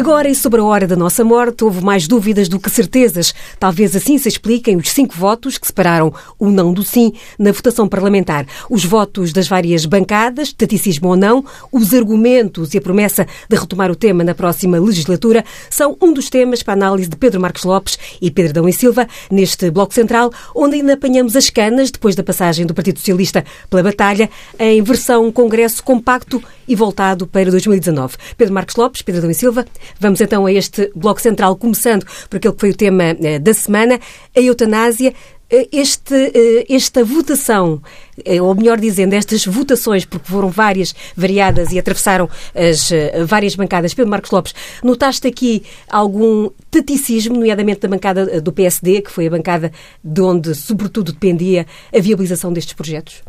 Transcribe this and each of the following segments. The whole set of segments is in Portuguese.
Agora, e sobre a hora da nossa morte, houve mais dúvidas do que certezas. Talvez assim se expliquem os cinco votos que separaram o não do sim na votação parlamentar. Os votos das várias bancadas, taticismo ou não, os argumentos e a promessa de retomar o tema na próxima legislatura são um dos temas para a análise de Pedro Marcos Lopes e Pedro Dão e Silva neste Bloco Central, onde ainda apanhamos as canas depois da passagem do Partido Socialista pela batalha em versão Congresso compacto e voltado para 2019. Pedro Marcos Lopes, Pedro Dão e Silva, Vamos então a este bloco central, começando por aquele que foi o tema eh, da semana, a eutanásia. Eh, este, eh, esta votação, ou melhor dizendo, estas votações, porque foram várias, variadas e atravessaram as várias bancadas. Pedro Marcos Lopes, notaste aqui algum taticismo, nomeadamente da bancada do PSD, que foi a bancada de onde, sobretudo, dependia a viabilização destes projetos?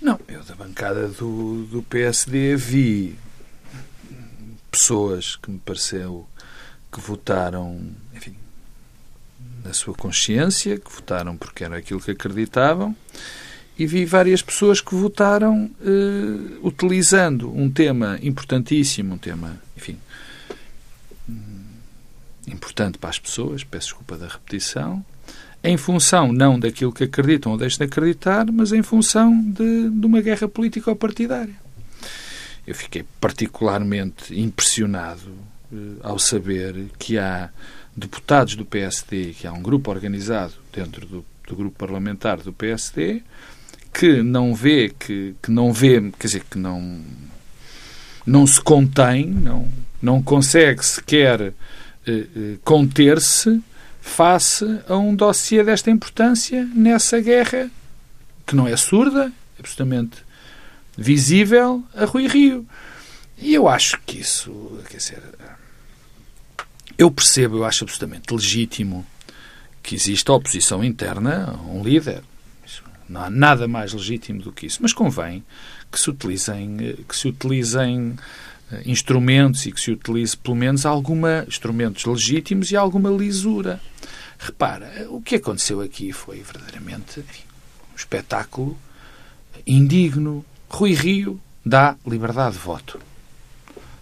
Não, eu da bancada do, do PSD vi pessoas que me pareceu que votaram, enfim, na sua consciência, que votaram porque era aquilo que acreditavam, e vi várias pessoas que votaram eh, utilizando um tema importantíssimo, um tema, enfim, hum, importante para as pessoas, peço desculpa da repetição, em função não daquilo que acreditam ou deixam de acreditar, mas em função de, de uma guerra política ou partidária. Eu fiquei particularmente impressionado eh, ao saber que há deputados do PSD, que há um grupo organizado dentro do, do grupo parlamentar do PSD, que não vê, que, que não vê, quer dizer, que não, não se contém, não, não consegue sequer eh, eh, conter-se face a um dossiê desta importância nessa guerra que não é surda, absolutamente visível a Rui Rio. E eu acho que isso, quer dizer, eu percebo, eu acho absolutamente legítimo que exista oposição interna a um líder. Não há nada mais legítimo do que isso. Mas convém que se utilizem, que se utilizem eh, instrumentos e que se utilize pelo menos alguma instrumentos legítimos e alguma lisura. Repara, o que aconteceu aqui foi verdadeiramente enfim, um espetáculo indigno, Rui Rio dá liberdade de voto.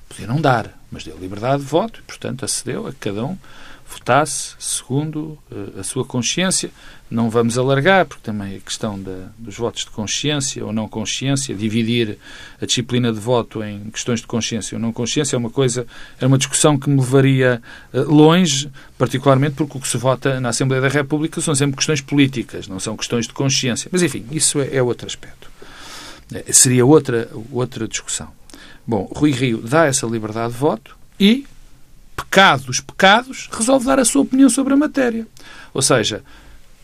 Podia não dar, mas deu liberdade de voto e, portanto, acedeu a que cada um votasse segundo uh, a sua consciência. Não vamos alargar, porque também a questão da, dos votos de consciência ou não consciência, dividir a disciplina de voto em questões de consciência ou não consciência é uma coisa, é uma discussão que me levaria uh, longe, particularmente porque o que se vota na Assembleia da República são sempre questões políticas, não são questões de consciência. Mas, enfim, isso é, é outro aspecto. É, seria outra, outra discussão. Bom, Rui Rio dá essa liberdade de voto e, pecado dos pecados, resolve dar a sua opinião sobre a matéria. Ou seja,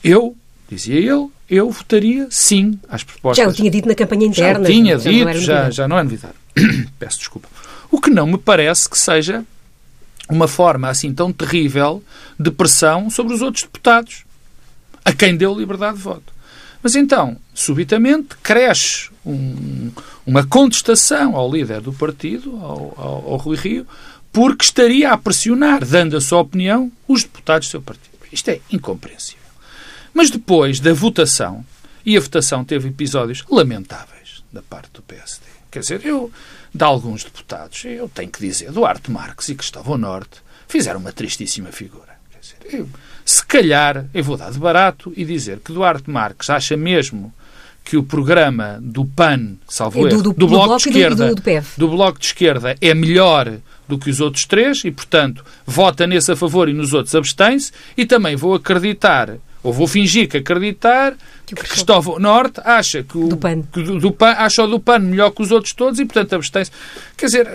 eu, dizia ele, eu votaria sim às propostas. Já o tinha dito na campanha interna. Já o tinha já dito, já, já não é novidade. Peço desculpa. O que não me parece que seja uma forma assim tão terrível de pressão sobre os outros deputados, a quem deu liberdade de voto. Mas então, subitamente, cresce um, uma contestação ao líder do partido, ao, ao, ao, Rui Rio, porque estaria a pressionar, dando a sua opinião, os deputados do seu partido. Isto é incompreensível. Mas depois da votação, e a votação teve episódios lamentáveis da parte do PSD. Quer dizer, eu, de alguns deputados, eu tenho que dizer, Duarte Marques e Cristóvão Norte fizeram uma tristíssima figura. Eu, se calhar, eu vou dar de barato e dizer que Duarte Marques acha mesmo que o programa do PAN, salvo erro, do, do, do, Bloco, bloco de Esquerda, do, do, Bloco de Esquerda é melhor do que os outros três e, portanto, vota nesse a favor e nos outros abstém-se e também vou acreditar, ou vou fingir que acreditar, que, que Cristóvão Norte acha que o do PAN. Que do, do PAN acha o do PAN melhor que os outros todos e, portanto, abstém-se. Quer dizer,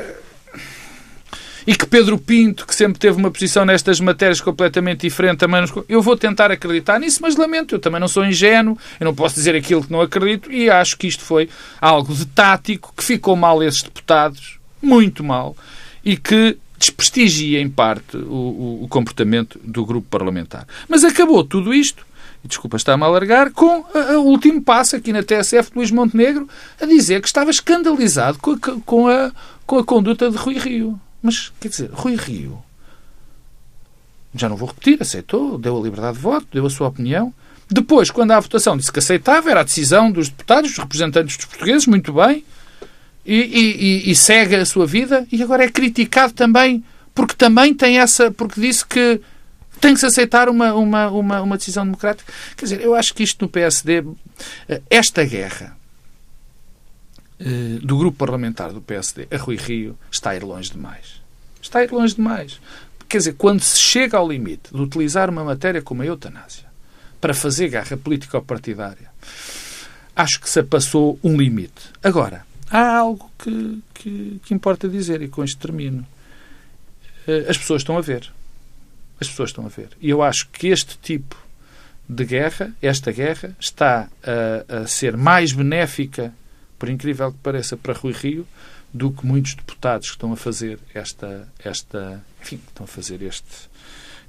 e que Pedro Pinto, que sempre teve uma posição nestas matérias completamente diferente, também nos... eu vou tentar acreditar nisso, mas lamento, eu também não sou ingênuo, eu não posso dizer aquilo que não acredito e acho que isto foi algo de tático que ficou mal esses deputados, muito mal, e que desprestigia em parte o, o, o comportamento do grupo parlamentar. Mas acabou tudo isto desculpa estar-me a alargar, com o último passo aqui na TSF de Luís Montenegro a dizer que estava escandalizado com a, com a, com a conduta de Rui Rio. Mas, quer dizer, Rui Rio, já não vou repetir, aceitou, deu a liberdade de voto, deu a sua opinião. Depois, quando há votação, disse que aceitava, era a decisão dos deputados, dos representantes dos portugueses, muito bem. e, e, e, segue a sua vida e agora é criticado também porque também tem essa. porque disse que tem que se aceitar uma, uma, uma, uma decisão democrática. Quer dizer, eu acho que isto no PSD, eh, esta guerra do grupo parlamentar do PSD a Rui Rio está a ir longe demais. Está a ir longe demais. Quer dizer, quando se chega ao limite de utilizar uma matéria como a eutanásia para fazer guerra político-partidária, acho que se passou um limite. Agora, há algo que, que, que importa dizer, e com isto termino. Eh, as pessoas estão a ver. As pessoas estão a ver. E eu acho que este tipo de guerra, esta guerra, está a, a ser mais benéfica, por incrível que pareça, para Rui Rio, do que muitos deputados que estão a fazer esta, esta enfim, estão a fazer este,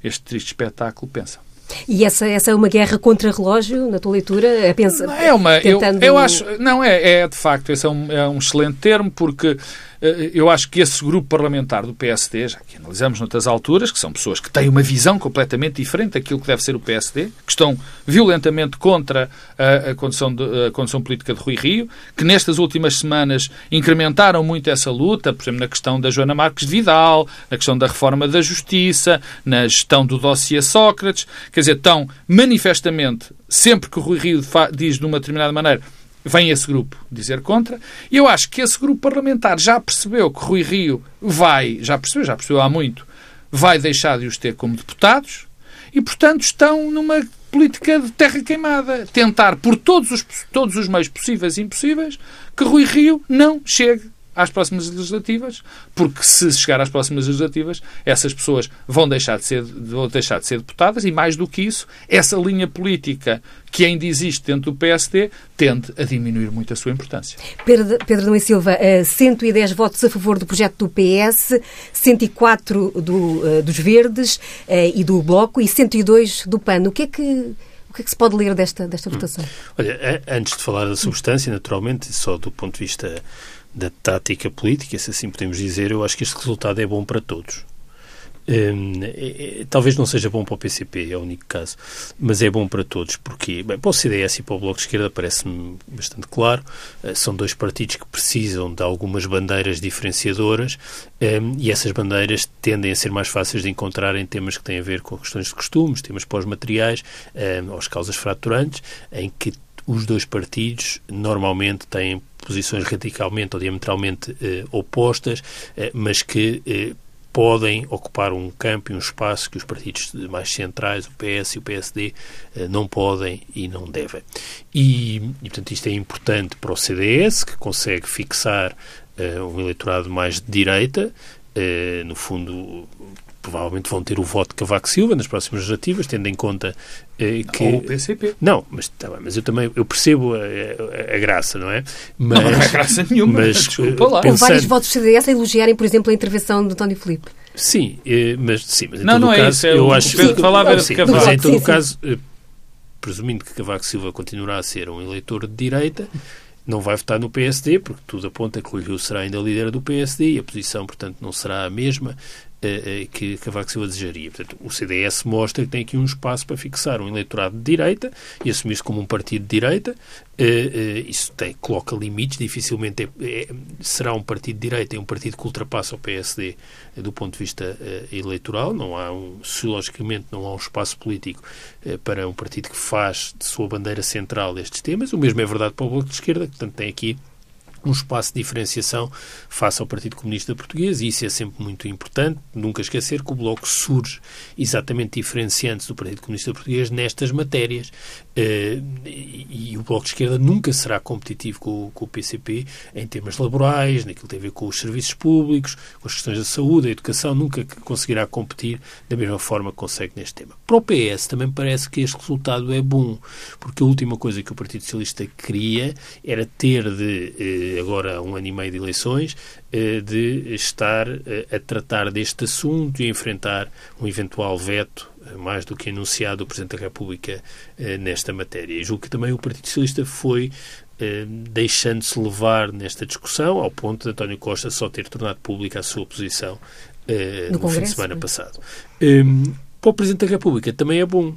este triste espetáculo pensam. E essa, essa é uma guerra contra relógio, na tua leitura? É, pensa, é uma, tentando... eu, eu acho, não, é, é de facto, esse é um, é um excelente termo, porque eu acho que esse grupo parlamentar do PSD, já que analisamos noutras alturas, que são pessoas que têm uma visão completamente diferente daquilo que deve ser o PSD, que estão violentamente contra a, a, condição, de, a condição política de Rui Rio, que nestas últimas semanas incrementaram muito essa luta, por exemplo, na questão da Joana Marques Vidal, na questão da reforma da justiça, na gestão do dossiê Sócrates, quer dizer, estão manifestamente, sempre que o Rui Rio diz de uma determinada maneira vem esse grupo dizer contra. E eu acho que esse grupo parlamentar já percebeu que Rui Rio vai, já percebeu, já percebeu há muito, vai deixar de os ter como deputados e, portanto, estão numa política de terra queimada. Tentar, por todos os, todos os meios possíveis e impossíveis, que Rui Rio não chegue às próximas legislativas, porque se chegar às próximas legislativas, essas pessoas vão deixar de ser, vão deixar de ser deputadas e, mais do que isso, essa linha política que ainda existe dentro do PSD tende a diminuir muito a sua importância. Pedro, Pedro Domingos Silva, 110 eh, votos a favor do projeto do PS, 104 do, eh, dos Verdes eh, e do Bloco e 102 do PAN. O que é que o que é que se pode ler desta, desta votação? Olha, antes de falar da substância, naturalmente, só do ponto de vista da tática política, se assim podemos dizer, eu acho que este resultado é bom para todos. Hum, é, é, talvez não seja bom para o PCP, é o único caso, mas é bom para todos, porque bem, para o CDS e para o Bloco de Esquerda parece-me bastante claro, uh, são dois partidos que precisam de algumas bandeiras diferenciadoras um, e essas bandeiras tendem a ser mais fáceis de encontrar em temas que têm a ver com questões de costumes, temas pós-materiais, um, ou as causas fraturantes, em que os dois partidos normalmente têm posições radicalmente ou diametralmente eh, opostas, eh, mas que eh, podem ocupar um campo e um espaço que os partidos mais centrais, o PS e o PSD, não podem e não devem. E, e, portanto, isto é importante para o CDS, que consegue fixar um eleitorado mais de direita, no fundo, provavelmente vão ter o voto de Cavaco Silva nas próximas legislativas, tendo em conta eh, que... Ou o PCP. Não, mas, tá bem, mas eu também eu percebo a, a, a graça, não é? Mas, não, não há graça nenhuma, mas, desculpa lá. Pensando... vários votos do CDS a elogiarem, por exemplo, a intervenção do Tony Filipe. Sim, eh, mas, sim, mas em não, todo não o é caso, isso, é eu o acho... que falava era de Cavaco. Mas em todo sim, o caso, eh, presumindo que Cavaco Silva continuará a ser um eleitor de direita, não vai votar no PSD, porque tudo aponta que o Rio será ainda líder do PSD e a posição, portanto, não será a mesma. Eh, eh, que Cavaco Silva desejaria. Portanto, o CDS mostra que tem aqui um espaço para fixar um eleitorado de direita e assumir-se como um partido de direita. Eh, isso tem, coloca limites, dificilmente é, é, será um partido de direita, é um partido que ultrapassa o PSD do ponto de vista eleitoral. Não há um, sociologicamente, não há um espaço político para um partido que faz de sua bandeira central estes temas. O mesmo é verdade para o Bloco de Esquerda, que portanto tem aqui um espaço de diferenciação face ao Partido Comunista Português, e isso é sempre muito importante. Nunca esquecer que o Bloco surge exatamente diferenciante do Partido Comunista Português nestas matérias. Uh, e, o Bloco de Esquerda nunca será competitivo com, com, o PCP em temas laborais, naquilo que tem a ver com os serviços públicos, com as questões da saúde, da educação, nunca conseguirá competir da mesma forma que consegue neste tema. Para o PS também parece que este resultado é bom, porque a última coisa que o Partido Socialista queria era ter de. Uh, agora um ano e meio de eleições, eh, de estar eh, a tratar deste assunto e enfrentar um eventual veto eh, mais do que anunciado do Presidente da República nesta matéria. E julgo que também o Partido Socialista foi deixando-se levar nesta discussão, ao ponto de António Costa só ter tornado pública a sua posição no, no fim de semana passado. para o Presidente da República também é bom,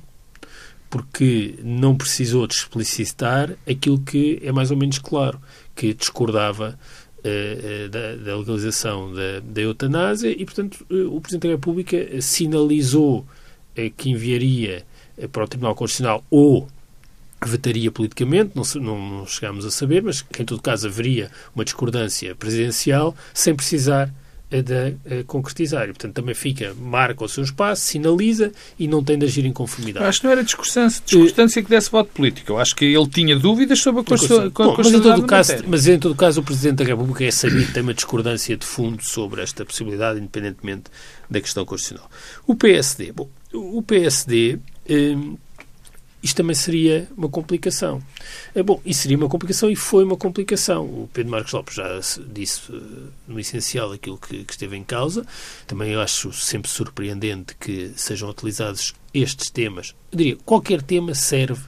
porque não precisou de explicitar aquilo que é mais ou menos claro, que discordava da, da, legalização da, da, eutanásia e, portanto, o Presidente da República sinalizou que enviaria para o Tribunal Constitucional ou vetaria politicamente, não, não, não chegámos a saber, mas que em todo caso haveria uma discordância presidencial sem precisar de uh, concretizar. E, portanto, também fica, marca o seu espaço, sinaliza e não tem de agir em conformidade. Eu acho que não era discordância, discordância que desse voto político. Eu acho que ele tinha dúvidas sobre a Constituição. mas, em todo caso, mas em todo caso o Presidente da República é sabido tem uma discordância de fundo sobre esta possibilidade, independentemente da questão constitucional. O PSD, bom, o PSD eh, isto também seria uma complicação. É, bom, isso seria uma complicação e foi uma complicação. O Pedro Marcos Lopes já disse eh, no essencial aquilo que, esteve em causa. Também eu acho sempre surpreendente que sejam utilizados estes temas. Eu diria, qualquer tema serve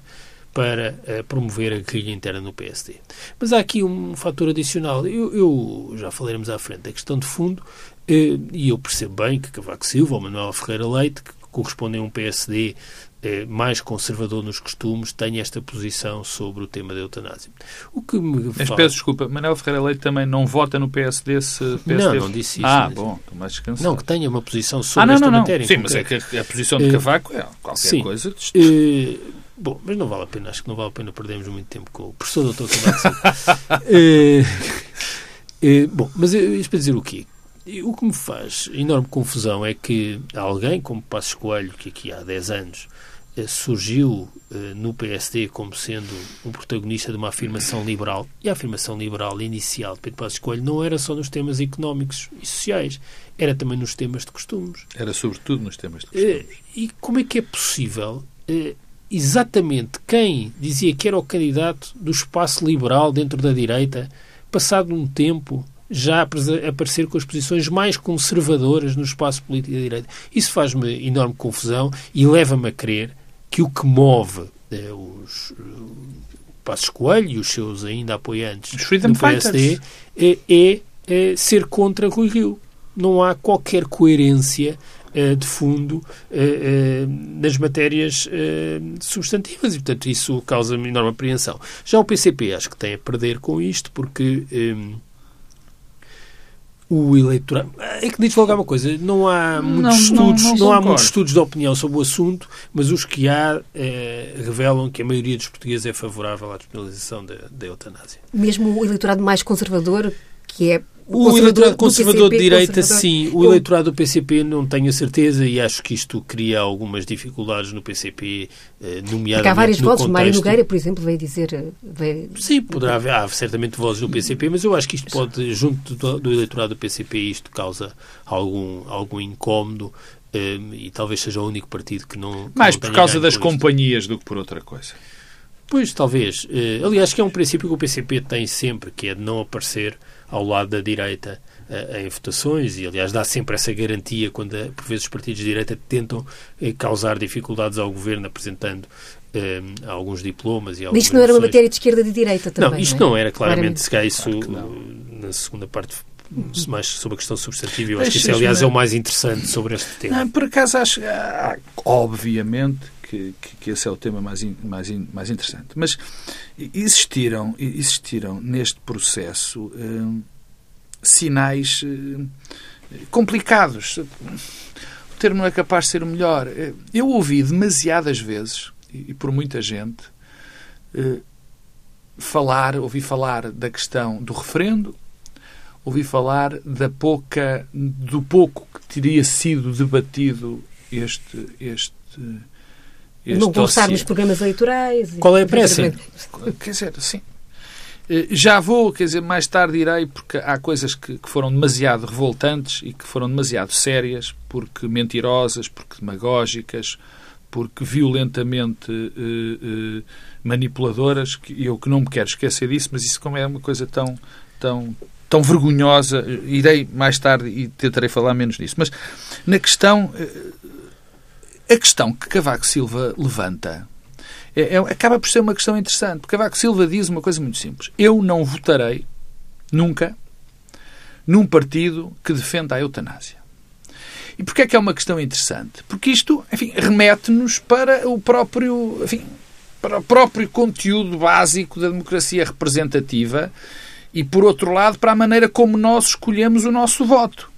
para promover a guerrilha interna no PSD. Mas há aqui um fator adicional. Eu, eu já falaremos à frente da questão de fundo, e eu percebo bem que Cavaco Silva ou Manuel Ferreira Leite, que correspondem a um PSD é mais conservador nos costumes, tem esta posição sobre o tema da eutanásia. O que me Mas peço desculpa, Manuel Ferreira Leite também não vota no PSD se PSD... Não, não disse isso. Ah, bom, estou mais descansado. Não, que tenha uma posição sobre ah, não, esta não, matéria. Sim, mas é que a posição de eh, Cavaco é qualquer sim, coisa... De... Uh, bom, mas não vale a pena, acho que não vale a pena perdermos muito tempo com o professor doutor Cavaco. uh, uh, bom, mas isto para dizer o quê? O que me faz enorme confusão é que alguém como Passos Coelho, que aqui há 10 anos eh, surgiu eh, no PSD como sendo um protagonista de uma afirmação liberal, e a afirmação liberal inicial de Pedro Passos Coelho não era só nos temas económicos e sociais, era também nos temas de costumes. Era sobretudo nos temas de costumes. Eh, e como é que é possível exatamente quem dizia que era o candidato do espaço liberal dentro da direita, passado um tempo, já aparecer com as posições mais conservadoras no espaço político da direita. Isso faz-me enorme confusão e leva-me a crer que o que move eh, os uh, Passos Coelho e os seus ainda apoiantes do PSD é, é, é, ser contra Rui Rio. Não há qualquer coerência de fundo nas matérias substantivas e, portanto, isso causa-me enorme apreensão. Já o PCP acho que tem a perder com isto porque o eleitorado. É que diz logo uma coisa, não há muitos não, estudos, não, não, não há muitos estudos de opinião sobre o assunto, mas os que há eh, revelam que a maioria dos portugueses é favorável à despenalização da, da eutanásia. Mesmo o eleitorado mais conservador, que é o, o eleitorado conservador PCP, de direita, conservador. sim. O Eu... eleitorado do PCP não tenho a certeza e acho que isto cria algumas dificuldades no PCP, eh, nomeadamente Porque há várias vozes. Contexto... Mário Nogueira, por exemplo, veio dizer... Eh, veio... Sim, poderá haver há certamente vozes do PCP, mas eu acho que isto pode, junto do, do eleitorado do PCP, isto causa algum, algum incómodo eh, e talvez seja o único partido que não... Que Mais não por causa das companhias do que por outra coisa. Pois, talvez. aliás, que é um princípio que o PCP tem sempre, que é de não aparecer ao lado da direita uh, em votações e, aliás, dá sempre essa garantia quando, eh, por vezes, os partidos de direita tentam uh, causar dificuldades ao governo apresentando uh, alguns diplomas e Mas isto não era uma matéria de esquerda e de direita também, Não, isto não, é? não era, claramente, se calhar isso na segunda parte mais sobre a questão substantiva. Eu acho que isso, aliás, é o mais interessante sobre este tema. Não, por acaso, acho, ah, obviamente, que, que, esse é o tema mais, in, mais, in, mais interessante. Mas existiram, existiram neste processo eh, sinais eh, complicados. O termo não é capaz de ser o melhor. Eu ouvi demasiadas vezes, e, por muita gente, eh, falar, ouvi falar da questão do referendo, ouvi falar da pouca, do pouco que teria sido debatido este, este não estar nos programas eleitorais. Qual é a pressa? Quer dizer, sim. Eh, já vou, quer dizer, mais tarde irei, porque há coisas que, que, foram demasiado revoltantes e que foram demasiado sérias, porque mentirosas, porque demagógicas, porque violentamente eh, eh, manipuladoras, que eu que não me quero esquecer disso, mas isso como é uma coisa tão, tão, tão vergonhosa, irei mais tarde e tentarei falar menos disso. Mas na questão a questão que Cavaco Silva levanta é, é, acaba por ser uma questão interessante. Porque Cavaco Silva diz uma coisa muito simples. Eu não votarei, nunca, num partido que defenda a eutanásia. E porquê é que é uma questão interessante? Porque isto, enfim, remete-nos para o próprio, enfim, para o próprio conteúdo básico da democracia representativa e, por outro lado, para a maneira como nós escolhemos o nosso voto.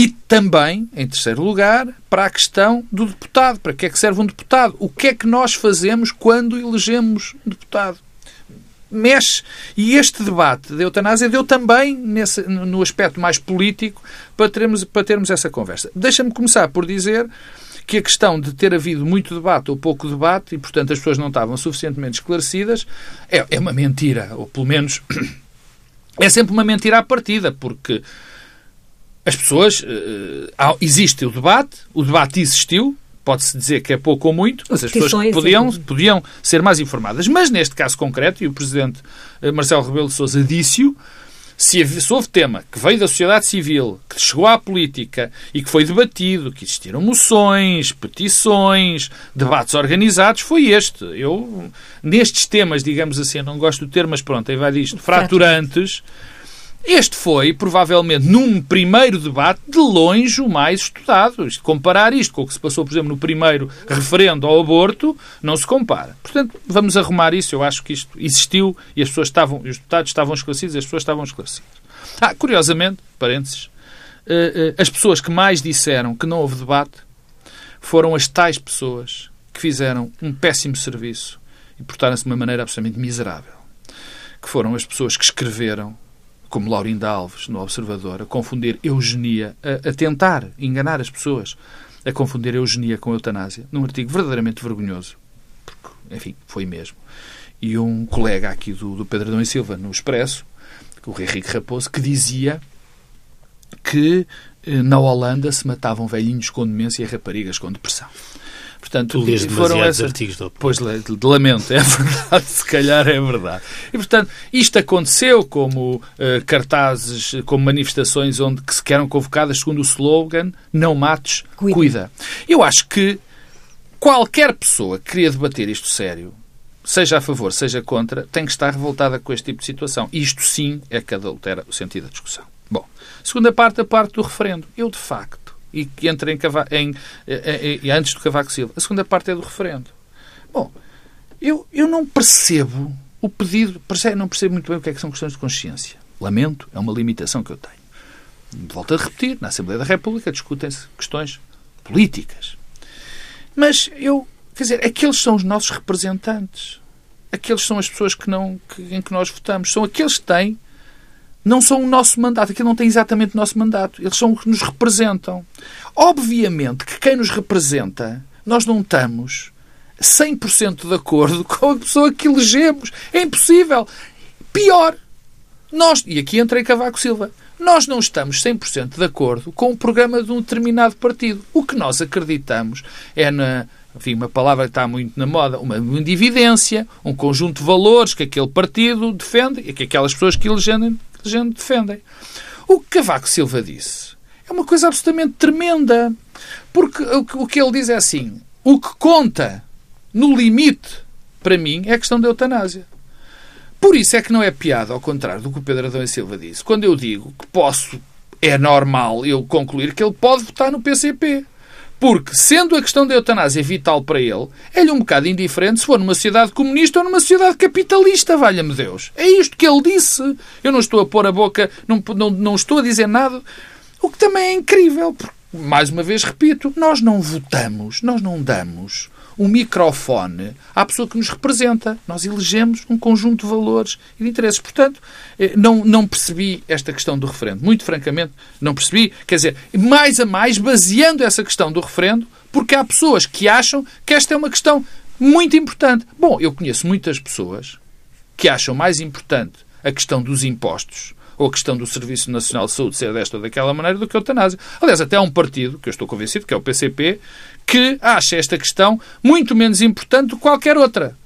E também, em terceiro lugar, para a questão do deputado. Para que é que serve um deputado? O que é que nós fazemos quando elegemos um deputado? Mexe. E este debate da eutanásia deu também nesse, no aspecto mais político para termos, para termos essa conversa. Deixa-me começar por dizer que a questão de ter havido muito debate ou pouco debate, e portanto as pessoas não estavam suficientemente esclarecidas, é, é uma mentira. Ou pelo menos é sempre uma mentira à partida, porque as pessoas. Uh, existe o debate, o debate existiu, pode-se dizer que é pouco ou muito, mas as pessoas podiam, podiam ser mais informadas. Mas neste caso concreto, e o Presidente eh, Marcelo Rebelo de Sousa disse-o, se houve tema que veio da sociedade civil, que chegou à política e que foi debatido, que existiram moções, petições, debates organizados, foi este. Eu, nestes temas, digamos assim, não gosto do termo, mas pronto, aí vai disto, fraturantes, este foi, provavelmente, num primeiro debate, de longe o mais estudado. Comparar isto com o que se passou, por exemplo, no primeiro referendo ao aborto, não se compara. Portanto, vamos arrumar isso. Eu acho que isto existiu e as pessoas estavam, os deputados estavam esclarecidos as pessoas estavam esclarecidas. Ah, curiosamente, parênteses, eh, eh, as pessoas que mais disseram que não houve debate foram as tais pessoas que fizeram um péssimo serviço e portaram-se de uma maneira absolutamente miserável. Que foram as pessoas que escreveram como Laurinda Alves, no Observador, a confundir eugenia, a, a, tentar enganar as pessoas, a confundir eugenia com eutanásia, num artigo verdadeiramente vergonhoso, porque, enfim, foi mesmo. E um colega aqui do, do Pedro Adão e Silva, no Expresso, o Henrique Raposo, que dizia que eh, na Holanda se matavam velhinhos com demência e raparigas com depressão. Portanto, tu lês foram esses artigos do Pois, de lamento, é verdade, se calhar é verdade. E, portanto, isto aconteceu como uh, cartazes, como manifestações onde que se eram convocadas segundo o slogan não mates, cuida. cuida. Eu acho que qualquer pessoa que queria debater isto sério, seja a favor, seja contra, tem que estar revoltada com este tipo de situação. Isto sim é que adultera o sentido da discussão. Bom, segunda parte, a parte do referendo. Eu, de facto, e que entra em, em, em, em, antes do Cavaco Silva. A segunda parte é do referendo. Bom, eu, eu não percebo o pedido, não percebo muito bem o que é que são questões de consciência. Lamento, é uma limitação que eu tenho. Volto a repetir, na Assembleia da República discutem-se questões políticas. Mas eu, quer dizer, aqueles são os nossos representantes. Aqueles são as pessoas que não, que, em que nós votamos. São aqueles que têm não são o nosso mandato. Aquilo não tem exatamente o nosso mandato. Eles são os que nos representam. Obviamente que quem nos representa, nós não estamos 100% de acordo com a pessoa que elegemos. É impossível. Pior, nós, e aqui entrei Cavaco Silva, nós não estamos 100% de acordo com o programa de um determinado partido. O que nós acreditamos é na enfim, uma palavra que está muito na moda, uma dividência, um conjunto de valores que aquele partido defende e que aquelas pessoas que elegem a gente defendem. O que Cavaco Silva disse é uma coisa absolutamente tremenda. Porque o que ele diz é assim: o que conta no limite, para mim, é a questão da eutanásia. Por isso é que não é piada, ao contrário do que o Pedro Adão e Silva disse, quando eu digo que posso, é normal eu concluir que ele pode votar no PCP. Porque, sendo a questão da eutanásia vital para ele, é-lhe um bocado indiferente se for numa sociedade comunista ou numa sociedade capitalista, valha-me Deus. É isto que ele disse. Eu não estou a pôr a boca, não, não, não estou a dizer nada. O que também é incrível, porque, mais uma vez repito, nós não votamos, nós não damos um microfone à pessoa que nos representa. Nós elegemos um conjunto de valores e de interesses. Portanto, eh, não, não percebi esta questão do referendo. Muito francamente, não percebi. Quer dizer, mais a mais, baseando essa questão do referendo, porque há pessoas que acham que esta é uma questão muito importante. Bom, eu conheço muitas pessoas que acham mais importante a questão dos impostos ou a questão do Serviço Nacional de Saúde ser desta ou daquela maneira do que a eutanásia. Aliás, até há um partido, que eu estou convencido, que é o PCP, que acha esta questão muito menos importante do que qualquer outra.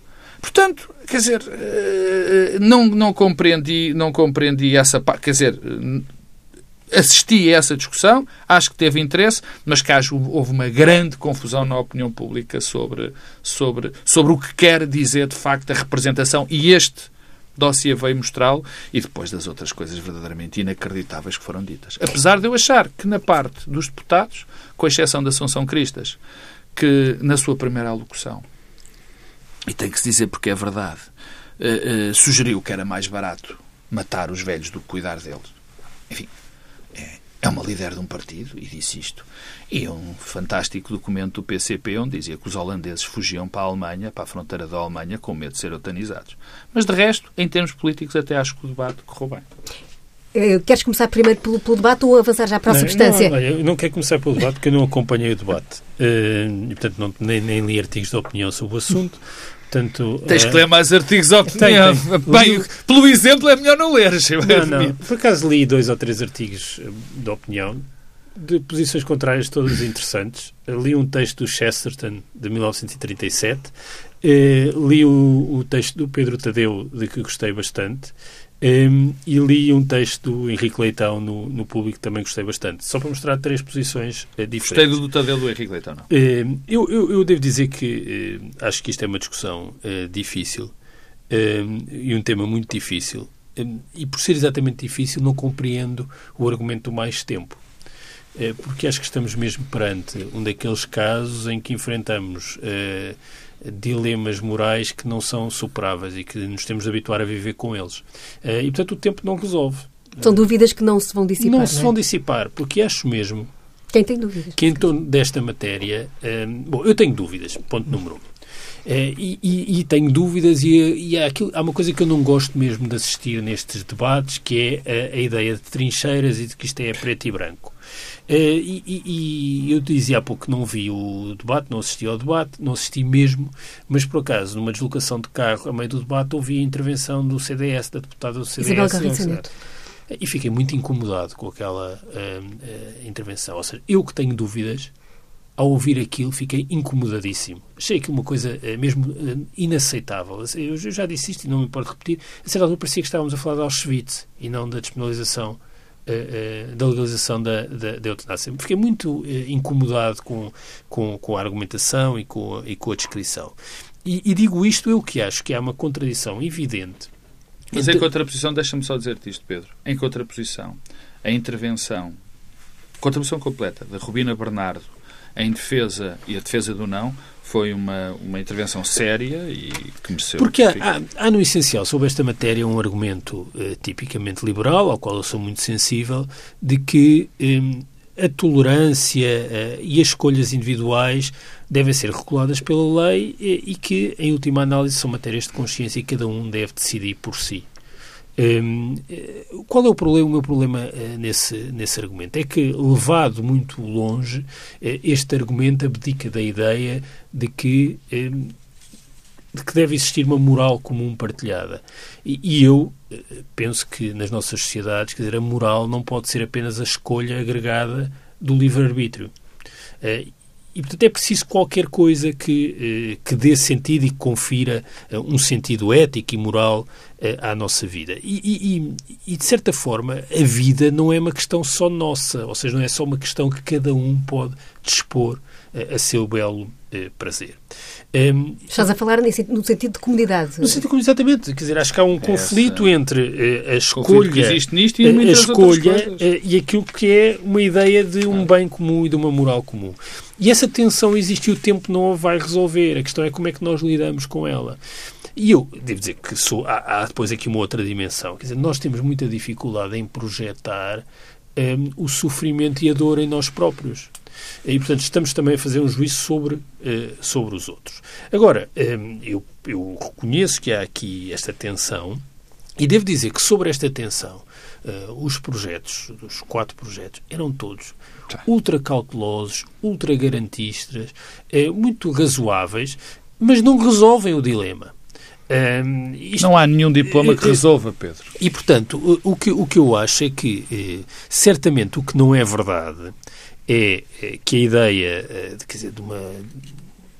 Portanto, quer dizer, eh, não, não compreendi, não compreendi essa parte, quer dizer, assisti a essa discussão, acho que teve interesse, mas que acho, houve uma grande confusão na opinião pública sobre, sobre, sobre o que quer dizer, de facto, a representação e este dossiê veio mostrá-lo e depois das outras coisas verdadeiramente inacreditáveis que foram ditas. Apesar de eu achar que na parte dos deputados, com exceção da Assunção Cristas, que na sua primeira alocução, e tem que se dizer porque é verdade, uh, uh, sugeriu que era mais barato matar os velhos do que cuidar deles. Enfim, é, é uma líder de um partido e disse isto. E um fantástico documento do PCP onde dizia que os holandeses fugiam para a Alemanha, para a fronteira da Alemanha, com medo de ser eutanizados. Mas de resto, em termos políticos, até acho que o debate correu bem. Uh, queres começar primeiro pelo, pelo, debate ou avançar já para a não, substância? Não, eu não quero começar pelo debate porque eu não acompanhei o debate. Uh, e, portanto, não, nem, nem li artigos de opinião sobre o assunto. Portanto, Tens uh, que ler mais artigos de opinião. Tem, tem. Bem, li... pelo exemplo, é melhor não ler. Não, não. Por acaso li dois ou três artigos de opinião de posições contrárias todas interessantes. Li um texto do Chesterton, de 1937. li o, o texto do Pedro Tadeu, de que gostei bastante. Um, e li um texto do Henrique Leitão no, no público também gostei bastante. Só para mostrar três posições uh, diferentes. Gostei do Tadeu do Henrique Leitão, não? Um, eu, eu, eu, devo dizer que uh, acho que isto é uma discussão uh, difícil e um tema muito difícil. e por ser exatamente difícil, não compreendo o argumento do mais tempo. Porque acho que estamos mesmo perante um daqueles casos em que enfrentamos dilemas morais que não são superáveis e que nos temos de habituar a viver com eles. Uh, e, portanto, o tempo não resolve. São dúvidas que não se vão dissipar. Não, não se é? vão dissipar, porque acho mesmo. Quem tem dúvidas? Que em torno desta matéria. Uh, bom, eu tenho dúvidas, ponto número um. Uh, e, e, e, tenho dúvidas, e, e há, aquilo, há, uma coisa que eu não gosto mesmo de assistir nestes debates, que é a, a ideia de trincheiras e de que isto é preto e branco. Uh, e, e, eu dizia há pouco que não vi o debate, não assisti ao debate, não assisti mesmo, mas por acaso, numa deslocação de carro, a meio do debate, ouvi a intervenção do CDS, da deputada do CDS. Isabel e fiquei muito incomodado com aquela uh, uh, intervenção. Ou seja, eu que tenho dúvidas, ao ouvir aquilo, fiquei incomodadíssimo. Achei aquilo uma coisa uh, mesmo inaceitável. Eu, eu, já disse isto e não me importo repetir. A certa altura parecia que estávamos a falar de Auschwitz e não da despenalização uh, da legalização da, da, da, eutanásia. Fiquei muito uh, incomodado com, com, com, a argumentação e com, e com a descrição. E, e, digo isto eu que acho que há uma contradição evidente. Mas entre... em contraposição, deixa-me só dizer-te isto, Pedro. Em contraposição, a intervenção, contraposição completa, da Rubina Bernardo em defesa e a defesa do não foi uma, uma intervenção séria e que mereceu. Porque há, há, há, no essencial sobre esta matéria um argumento uh, tipicamente liberal, ao qual eu sou muito sensível, de que um, a tolerância uh, e as escolhas individuais devem ser reguladas pela lei e, e que, em última análise, são matérias de consciência e cada um deve decidir por si. Um, eh, qual é o problema? O meu problema uh, nesse, nesse argumento é que, levado muito longe, uh, este argumento abdica da ideia de que, um, de que deve existir uma moral comum partilhada. E, e eu uh, penso que nas nossas sociedades, quer dizer, a moral não pode ser apenas a escolha agregada do livre-arbítrio. E, portanto, é preciso qualquer coisa que, que dê sentido e que confira um sentido ético e moral à nossa vida. E, e, e, de certa forma, a vida não é uma questão só nossa, ou seja, não é só uma questão que cada um pode dispor a, seu belo eh, prazer. Um, Estás a falar nesse, no sentido de comunidade. No sentido de exatamente. Quer dizer, acho que há um conflito entre uh, a escolha, que existe nisto e, a, a escolha uh, e aquilo que é uma ideia de um bem comum e de uma moral comum. E essa tensão existe e o tempo não a vai resolver. A questão é como é que nós lidamos com ela. E eu devo dizer que sou, há, há depois aqui uma outra dimensão. Quer dizer, nós temos muita dificuldade em projetar um, o sofrimento e a dor em nós próprios. E, portanto, estamos também a fazer um juízo sobre, uh, sobre os outros. Agora, um, eu, eu reconheço que há aqui esta tensão e devo dizer que sobre esta tensão, uh, os projetos, os quatro projetos, eram todos tá. ultra cautelosos, ultra garantistas, uh, muito razoáveis, mas não resolvem o dilema. Isto, não há nenhum diploma que resolva, Pedro. E, portanto, o, que, o que eu acho é que, eh, certamente, o que não é verdade é, é que a ideia de, quer dizer, de uma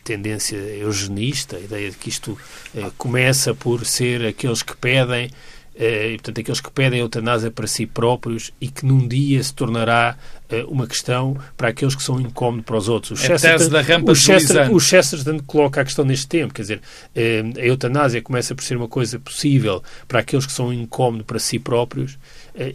tendência eugenista, a ideia de que isto eh, começa por ser aqueles que pedem e, portanto, aqueles que pedem eutanásia para si próprios e que num dia se tornará uma questão para aqueles que são incómodos para os outros. O é Chesterton, da rampa o, Chester, o Chesterton coloca a questão neste tempo, quer dizer, a eutanásia começa por ser uma coisa possível para aqueles que são incómodos para si próprios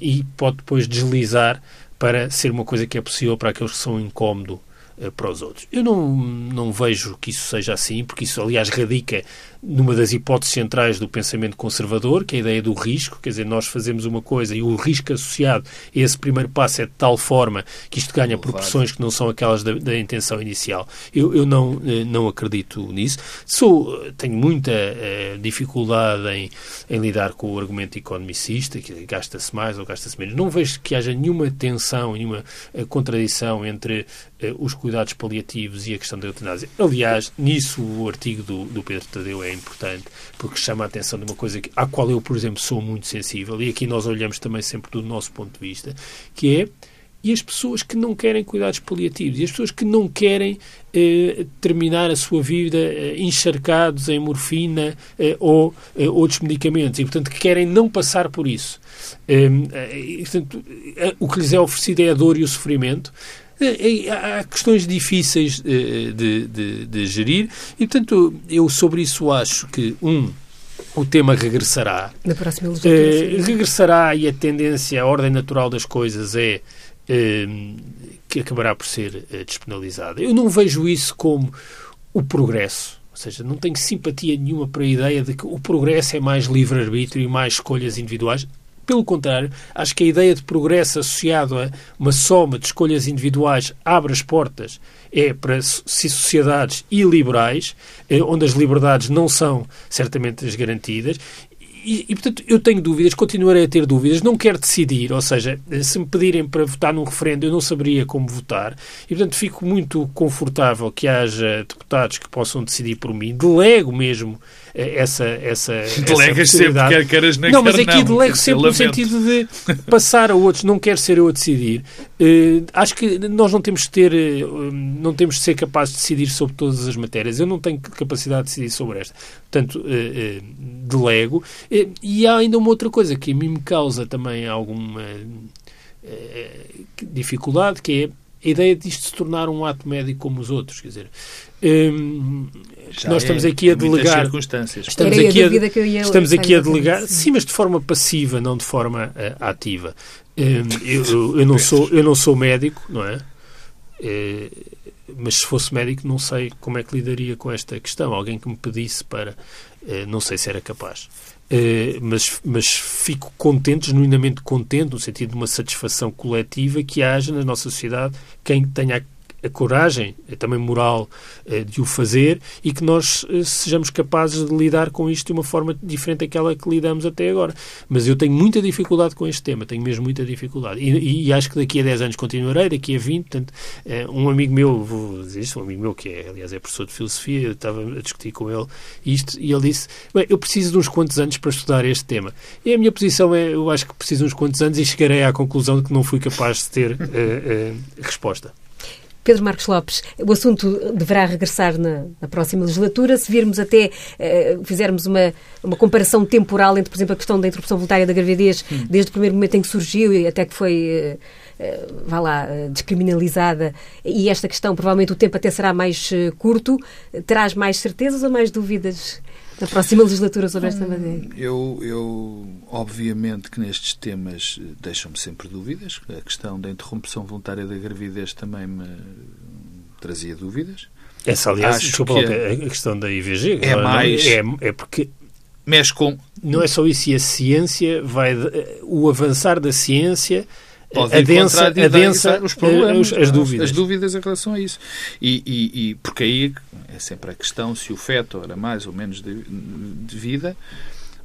e pode depois deslizar para ser uma coisa que é possível para aqueles que são incómodos uh, para os outros. Eu não, não vejo que isso seja assim, porque isso, aliás, radica numa das hipóteses centrais do pensamento conservador, que é a ideia do risco, quer dizer, nós fazemos uma coisa e o risco associado a esse primeiro passo é de tal forma que isto ganha proporções que não são aquelas da, da intenção inicial. Eu, eu não, eh, não acredito nisso. Sou, tenho muita eh, dificuldade em, em lidar com o argumento economicista, que gasta-se mais ou gasta-se menos. Não vejo que haja nenhuma tensão, nenhuma eh, contradição entre eh, os cuidados paliativos e a questão da eutanásia. Aliás, nisso o artigo do, do Pedro Tadeu é importante, porque chama a atenção de uma coisa que, à qual eu, por exemplo, sou muito sensível, e aqui nós olhamos também sempre do nosso ponto de vista, que é e as pessoas que não querem cuidados paliativos, e as pessoas que não querem eh, terminar a sua vida eh, encharcados em morfina eh, ou eh, outros medicamentos, e portanto que querem não passar por isso. Ehm, eh, portanto, eh, o que lhes é oferecido é a dor e o sofrimento, há questões difíceis de, de, de, gerir e, portanto, eu sobre isso acho que, um, o tema regressará. Na próxima legislatura. regressará e a tendência, a ordem natural das coisas é que acabará por ser uh, despenalizada. Eu não vejo isso como o progresso. Ou seja, não tenho simpatia nenhuma para a ideia de que o progresso é mais livre-arbítrio e mais escolhas individuais. Pelo contrário, acho que a ideia de progresso associado a uma soma de escolhas individuais abre as portas é para sociedades iliberais, eh, onde as liberdades não são certamente as garantidas, e, e, portanto, eu tenho dúvidas, continuarei a ter dúvidas, não quero decidir, ou seja, se me pedirem para votar num referendo, eu não saberia como votar, e, portanto, fico muito confortável que haja deputados que possam decidir por mim, delego mesmo eh, essa essa Delegas sempre, quer queiras nem Não, mas aqui não, delego sempre no sentido de passar a outros, não quero ser eu a decidir. Uh, acho que nós não temos que ter, uh, não temos de ser capazes de decidir sobre todas as matérias. Eu não tenho capacidade de decidir sobre esta. Portanto, uh, delego. e há ainda uma outra coisa que a mim me causa também alguma dificuldade, que é a ideia disto se tornar um ato médico como os outros. Quer dizer, hum, nós estamos é, aqui a delegar. Estamos aqui a, estamos aqui a delegar, sim, mas de forma passiva, não de forma uh, ativa. Um, eu, eu, não sou, eu não sou médico, não é? Uh, mas se fosse médico, não sei como é que lidaria com esta questão. Alguém que me pedisse para. Uh, não sei se era capaz. Uh, mas, mas fico contente, genuinamente contente, no sentido de uma satisfação coletiva, que haja na nossa sociedade quem tenha a coragem, é também moral, eh, de o fazer e que nós eh, sejamos capazes de lidar com isto de uma forma diferente daquela que lidamos até agora. Mas eu tenho muita dificuldade com este tema, tenho mesmo muita dificuldade. E, e acho que daqui a 10 anos continuarei, daqui a 20. Portanto, eh, um amigo meu, vou dizer isto, um amigo meu que é, aliás, é professor de filosofia, eu estava a discutir com ele isto e ele disse: Bem, eu preciso de uns quantos anos para estudar este tema. E a minha posição é: eu acho que preciso de uns quantos anos e chegarei à conclusão de que não fui capaz de ter uh, uh, resposta. Pedro Marcos Lopes, o assunto deverá regressar na, na próxima legislatura. Se virmos até, eh, fizermos uma, uma comparação temporal entre, por exemplo, a questão da interrupção voluntária da gravidez, hum. desde o primeiro momento em que surgiu e até que foi, eh, eh, vá lá, descriminalizada, e esta questão, provavelmente o tempo até será mais curto, terás mais certezas ou mais dúvidas? Na próxima legislatura sobre esta matéria? Eu, eu obviamente que nestes temas deixam-me sempre dúvidas. A questão da interrupção voluntária da gravidez também me trazia dúvidas. Essa, aliás, Acho desculpa, que é, a questão da IVG é mais é, é porque mexe com não é só isso e a ciência vai o avançar da ciência Pode adensa, adensa os problemas, as, as, dúvidas. As dúvidas em relação a isso. E, e, e, porque aí é sempre a questão se o feto era mais ou menos de, de vida,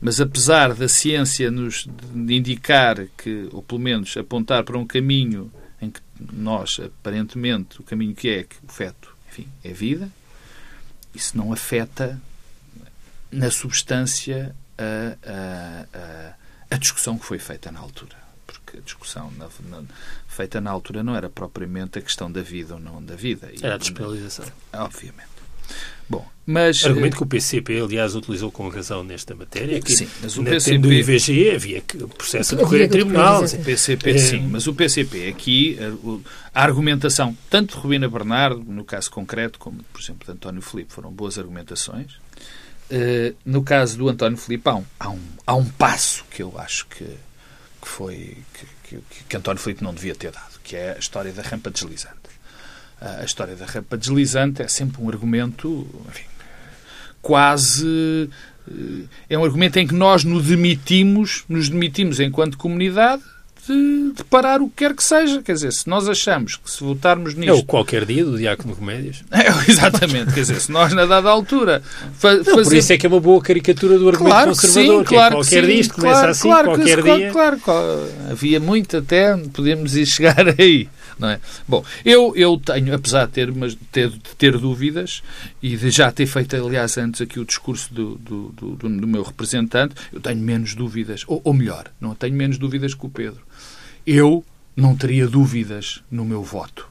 mas apesar da ciência nos indicar que, ou pelo menos apontar para um caminho em que nós, aparentemente, o caminho que é que o feto, enfim, é vida, isso não afeta na substância a, a, a, a discussão que foi feita na altura a discussão na, na, feita na altura não era propriamente a questão da vida ou não da vida. Era a despenalização. Obviamente. Bom, mas... Argumento que o PCP, aliás, utilizou com razão nesta matéria. Que, sim, mas o PCP... do IVG havia processo a decorrer em tribunal. O PCP, é... sim, mas o PCP aqui, a, a argumentação, tanto de Rubina Bernardo, no caso concreto, como, por exemplo, de António Filipe, foram boas argumentações. Uh, no caso do António Filipe, há um, há, um, há um passo que eu acho que que foi que, que, que António Filipe não devia ter dado, que é a história da rampa deslizante. a história da rampa deslizante é sempre um argumento enfim, quase. Eh, é um argumento em que nós nos demitimos, nos demitimos enquanto comunidade de, de, parar o que quer que seja. Quer dizer, se nós achamos que se votarmos nisto... É o qualquer dia do Diácono Comédias. É, exatamente. Quer dizer, se nós, na dada altura... Fa não, Por isso é que é uma boa caricatura do argumento claro conservador. Sim, claro que é qualquer sim, dia isto claro, começa assim, claro, qualquer dia... Claro, claro, havia muito até, podemos ir chegar aí. Não é? Bom, eu, eu tenho, apesar de ter, mas, ter, de ter dúvidas e de já ter feito, aliás, antes aqui o discurso do, do, do, do meu representante, eu tenho menos dúvidas, ou, ou melhor, não tenho menos dúvidas que o Pedro eu não teria dúvidas no meu voto.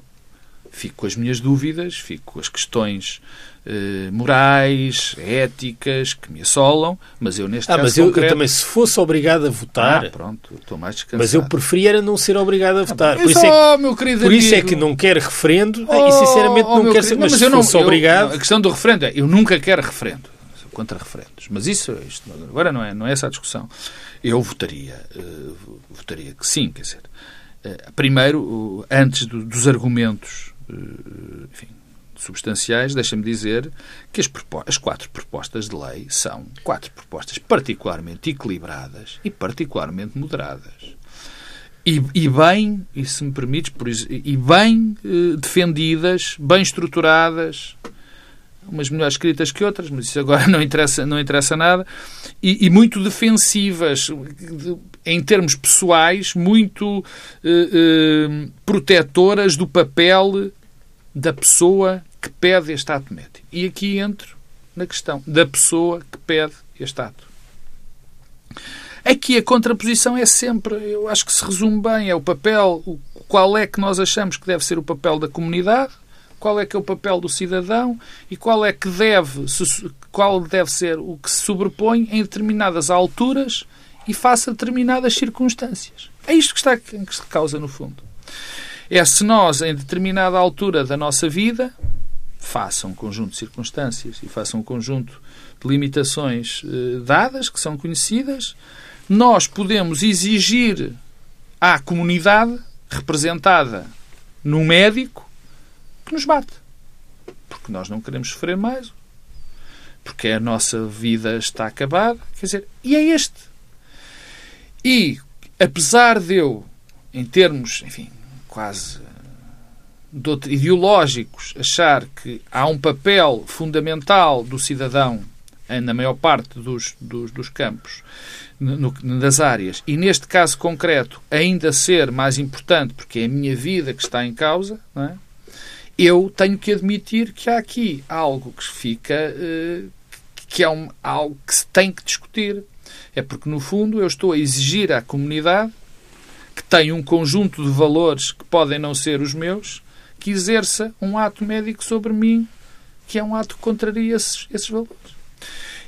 Fico com as minhas dúvidas, fico com as questões eh, morais, éticas, que me assolam, mas eu neste ah, caso mas eu, concreto... eu, também, se fosse obrigado a votar... Ah, pronto, estou mais descansado. Mas eu preferia não ser obrigado a ah, votar. por, isso é, que, meu querido por amigo, isso é que não quero referendo oh, e, sinceramente, oh, não quero ser... Mas, mas se eu não, fosse obrigado... Eu, a questão do referendo é, eu nunca quero referendo contra referendos. Mas isso, isto, agora não é, não é essa a discussão. Eu votaria, uh, votaria que sim, quer dizer, eh, primeiro, antes dos argumentos eh, enfim, substanciais, deixa-me dizer que as, as, quatro propostas de lei são quatro propostas particularmente equilibradas e particularmente moderadas. E, e bem, e se me permites, e bem eh, defendidas, bem estruturadas, umas melhores escritas que outras, mas isso agora não interessa, não interessa nada, e, e muito defensivas, em termos pessoais, muito eh, eh, protetoras do papel da pessoa que pede este ato médico. E aqui entro na questão da pessoa que pede este ato. Aqui a contraposição é sempre, eu acho que se resume bem, é o papel, o, qual é que nós achamos que deve ser o papel da comunidade, qual é que é o papel do cidadão e qual é que deve, qual deve ser o que se sobrepõe em determinadas alturas e face a determinadas circunstâncias. É isto que está que se causa no fundo. É se nós, em determinada altura da nossa vida, faça um conjunto de circunstâncias e faça um conjunto de limitações eh, dadas, que são conhecidas, nós podemos exigir à comunidade representada no médico que nos bate. Porque nós não queremos sofrer mais. Porque a nossa vida está acabada. Quer dizer, e é este e, apesar de eu, em termos, enfim, quase ideológicos, achar que há um papel fundamental do cidadão na maior parte dos, dos, dos campos, no, das áreas, e neste caso concreto ainda ser mais importante, porque é a minha vida que está em causa, é? Eu tenho que admitir que há aqui algo que fica, eh, que é um, algo que se tem que discutir. É porque, no fundo, eu estou a exigir à comunidade que tem um conjunto de valores que podem não ser os meus, que exerça um ato médico sobre mim, que é um ato que contraria esses, esses valores.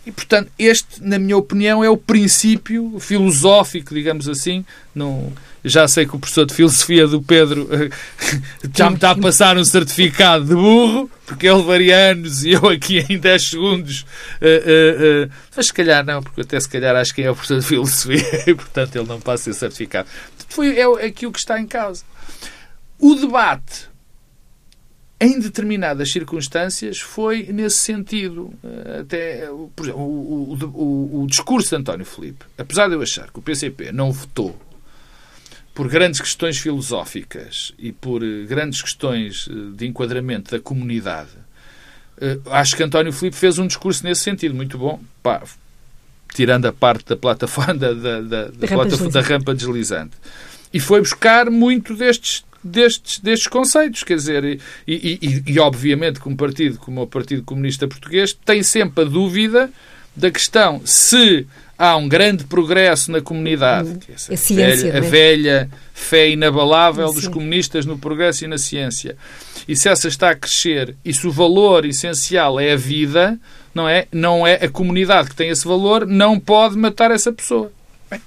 E, portanto, este, na minha opinião, é o princípio filosófico, digamos assim. Não, já sei que o professor de filosofia do Pedro eh, já me está a passar um certificado de burro, porque ele levaria anos e eu aqui em 10 segundos. Uh, uh, uh, mas se calhar não, porque até se calhar acho que é o professor de filosofia e, portanto, ele não passa esse certificado. Foi, é aquilo que está em causa. O debate em determinadas circunstâncias, foi nesse sentido. Eh, até, por exemplo, o, o, o, discurso de António Filipe, apesar de eu achar que o PCP não votou por grandes questões filosóficas e por eh, grandes questões eh, de enquadramento da comunidade, acho que António Filipe fez um discurso nesse sentido muito bom. Pá, tirando a parte da plataforma da, da, da, da, rampa, da rampa deslizante. E foi buscar muito destes destes, destes conceitos. Quer dizer, e, e, e, e obviamente que um partido como o Partido Comunista Português tem sempre a dúvida da questão se há um grande progresso na comunidade. Hum, a, ciência, velha, a velha fé inabalável dos comunistas no progresso e na ciência. E se essa está a crescer e se o valor essencial é a vida, não é? Não é a comunidade que tem esse valor, não pode matar essa pessoa. Bem,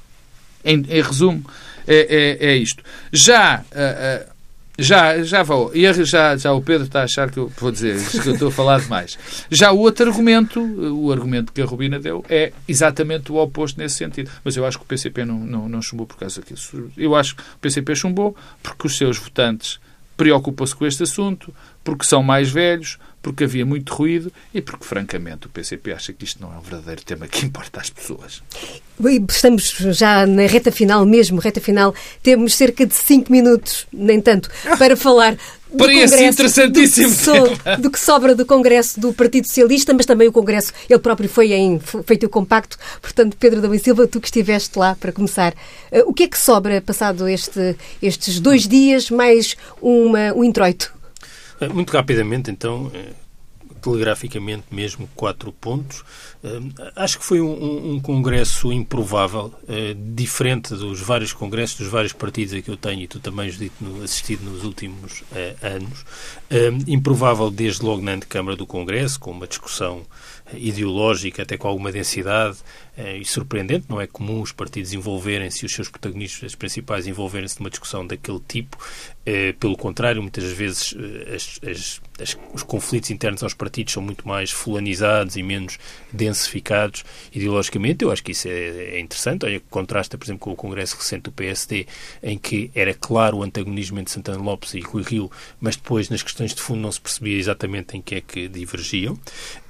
em, em resumo, é, é, é isto. Já. Uh, uh, já, já vou. E já, já o Pedro está a achar que eu vou dizer que eu estou a falar demais. Já o outro argumento, o argumento que a Rubina deu, é exatamente o oposto nesse sentido. Mas eu acho que o PCP não, não, não chumbou por causa disso. Eu acho que o PCP chumbou porque os seus votantes preocupam-se com este assunto, porque são mais velhos, porque havia muito ruído e porque, francamente, o PCP acha que isto não é um verdadeiro tema que importa às pessoas. Estamos já na reta final mesmo, reta final. Temos cerca de cinco minutos, nem tanto, para falar do Parece Congresso, interessantíssimo do que, so, do que, sobra do Congresso do Partido Socialista, mas também o Congresso, ele próprio foi em, feito o compacto. Portanto, Pedro da Silva, tu que estiveste lá para começar, uh, o que é que sobra passado este, estes dois dias mais uma, um introito? Eh, muito rapidamente, então, eh, telegraficamente mesmo, quatro pontos. Uh, acho que foi um, um congresso improvável, diferente dos vários congressos dos vários partidos a que eu tenho e tu também, Judito, assistido nos últimos anos. improvável desde logo na antecâmara do Congresso, com uma discussão ideológica, até com alguma densidade, e surpreendente. Não é comum os partidos envolverem-se, os seus protagonistas principais envolverem-se numa discussão daquele tipo. pelo contrário, muitas vezes as, as, as, os conflitos internos aos partidos são muito mais fulanizados e menos densificados ideologicamente. Eu acho que isso é, é interessante. Olha, contrasta, por exemplo, com o Congresso recente do PSD, em que era claro o antagonismo entre Santana Lopes e Rui Rio, mas depois nas questões de fundo não se percebia exatamente em que é que divergiam.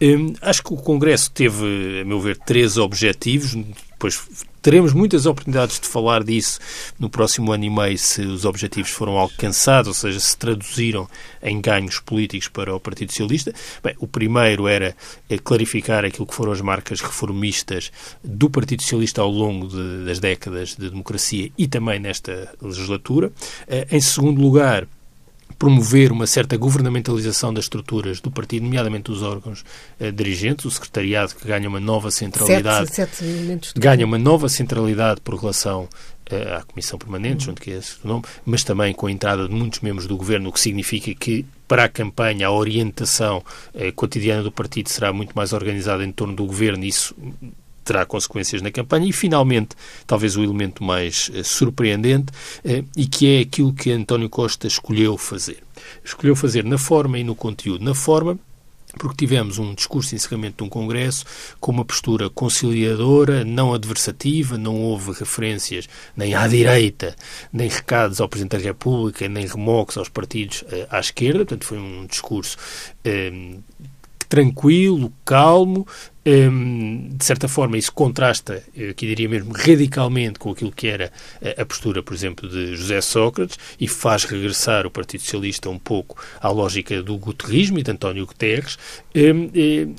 Hum, acho que o Congresso teve, a meu ver, três objetivos. Depois teremos muitas oportunidades de falar disso no próximo ano e meio se os objetivos foram alcançados, ou seja, se traduziram em ganhos políticos para o Partido Socialista. Bem, o primeiro era eh, clarificar aquilo que foram as marcas reformistas do Partido Socialista ao longo de, das décadas de democracia e também nesta legislatura. Eh, em segundo lugar, promover uma certa governamentalização das estruturas do partido, nomeadamente dos órgãos eh, dirigentes, o secretariado que ganha uma nova centralidade, sete, sete ganha uma nova centralidade por relação eh, à Comissão Permanente, junto que é esse o nome, mas também com a entrada de muitos membros do Governo, o que significa que para a campanha a orientação eh, cotidiana do partido será muito mais organizada em torno do Governo, isso terá consequências na campanha. E, finalmente, talvez o elemento mais eh, surpreendente, eh, e que é aquilo que António Costa escolheu fazer. Escolheu fazer na forma e no conteúdo. Na forma, porque tivemos um discurso de encerramento de um Congresso com uma postura conciliadora, não adversativa, não houve referências nem à direita, nem recados ao Presidente da República, nem remoques aos partidos eh, à esquerda, portanto foi um discurso tranquilo, calmo, Hum, de certa forma, isso contrasta, aqui diria mesmo, radicalmente com aquilo que era a postura, por exemplo, de José Sócrates e faz regressar o Partido Socialista um pouco à lógica do guterrismo e de António Guterres. Hum, e,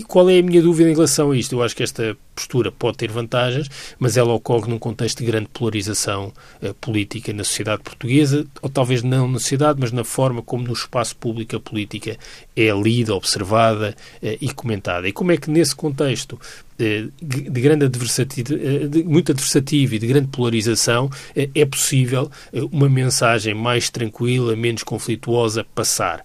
e qual é a minha dúvida em relação a isto? Eu acho que esta postura pode ter vantagens, mas ela ocorre num contexto de grande polarização uh, política na sociedade portuguesa, ou talvez não na sociedade, mas na forma como no espaço público a política é lida, observada uh, e comentada. E como é que nesse contexto de grande adversativo, eh, de muito adversativo e de grande polarização, eh, é possível uma mensagem mais tranquila, menos conflituosa passar.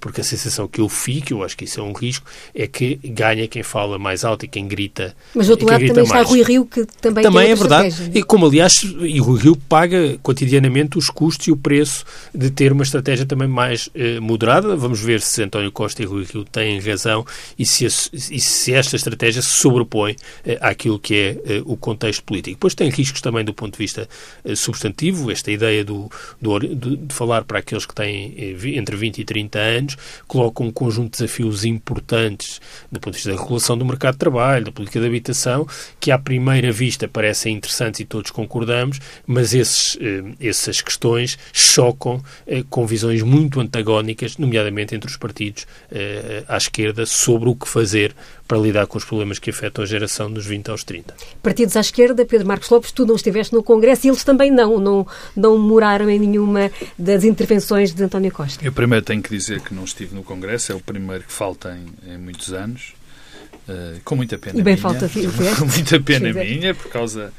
Porque a sensação que eu fico, eu acho que isso é um risco, é que ganha quem fala mais alto e quem grita Mas do outro lado também mais. está Rui Rio, que também, também é verdade. E como, aliás, e Rui Rio paga cotidianamente os custos e o preço de ter uma estratégia também mais moderada. Vamos ver se António Costa e Rui Rio têm razão e se, e se esta estratégia se sobrepõe eh, àquilo que é eh, o contexto político. Depois tem riscos também do ponto de vista eh, substantivo, esta ideia do, do de, de, falar para aqueles que têm entre 20 e 30 anos, coloca um conjunto de desafios importantes do ponto de vista da regulação do mercado de trabalho, da política de habitação, que à primeira vista parecem interessantes e todos concordamos, mas esses, essas questões chocam com visões muito antagónicas, nomeadamente entre os partidos à esquerda, sobre o que fazer para lidar com os problemas que afetam a geração dos 20 aos 30. Partidos à esquerda, Pedro Marcos Lopes, tu não estiveste no Congresso e eles também não, não, não moraram em nenhuma das intervenções de António Costa. Eu primeiro tenho que dizer que não estive no Congresso, é o primeiro que falta em, em muitos anos, uh, com muita pena e bem minha. falta com muita pena minha, por causa,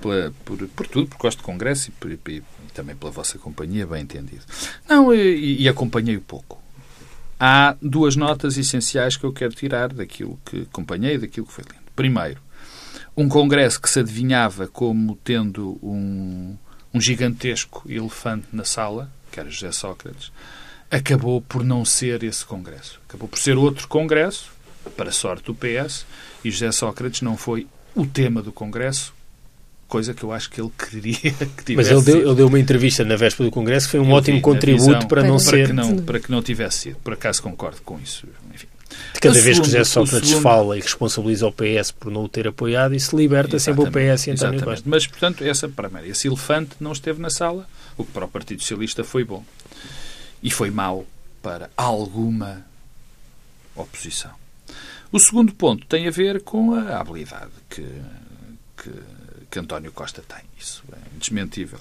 pela, por, por tudo, por gosto de Congresso e, por, e, e, também pela vossa companhia, bem entendido. Não, e, e acompanhei pouco há duas notas essenciais que eu quero tirar daquilo que acompanhei daquilo que foi lindo. Primeiro, um congresso que se adivinhava como tendo um, um gigantesco elefante na sala, que era José Sócrates, acabou por não ser esse congresso. Acabou por ser outro congresso, para sorte do PS, e José Sócrates não foi o tema do congresso, coisa que eu acho que ele queria que tivesse Mas ele deu, ele deu uma entrevista na véspera do Congresso que foi um Eu ótimo vi contributo visão para não para ser... que não, para que não tivesse sido. Por acaso concordo com isso. Enfim. De cada O vez que segundo- José Sócrates segundo- fala e responsabiliza o PS por não o ter apoiado, isso liberta sempre o PS e António exatamente. Costa. Mas, portanto, essa primeira, esse elefante não esteve na sala, o que para o Partido Socialista foi bom. E foi mau para alguma oposição. O segundo ponto tem a ver com a habilidade que, que, que António Costa tem. Isso é indesmentível.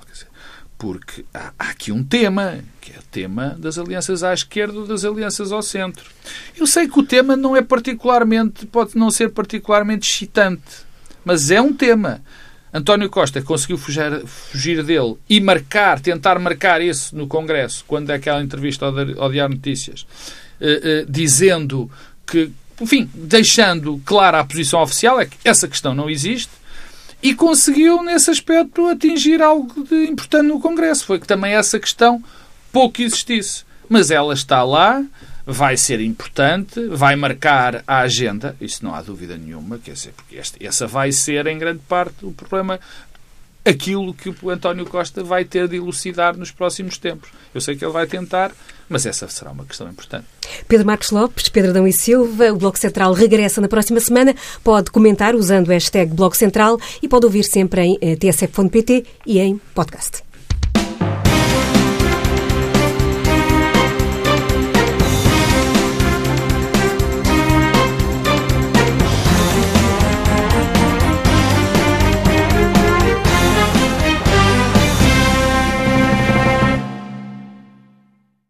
Porque há, há aqui um tema, que é o tema das alianças à esquerda ou das alianças ao centro. Eu sei que o tema não é particularmente, pode não ser particularmente excitante, mas é um tema. António Costa conseguiu fugir, fugir dele e marcar, tentar marcar isso no Congresso, quando é aquela entrevista ao, ao Diário Notícias, eh, eh, dizendo que, enfim, deixando clara a posição oficial, é que essa questão não existe, e conseguiu, nesse aspecto, atingir algo de importante no Congresso. Foi que também essa questão pouco existisse. Mas ela está lá, vai ser importante, vai marcar a agenda, isso não há dúvida nenhuma, quer dizer, porque este, essa vai ser, em grande parte, o problema, aquilo que o António Costa vai ter de elucidar nos próximos tempos. Eu sei que ele vai tentar, mas essa será uma questão importante. Pedro Marcos Lopes, Pedro Adão e Silva, o Bloco Central regressa na próxima semana. Pode comentar usando o hashtag Bloco Central e pode ouvir sempre em eh, tsf.pt e em podcast.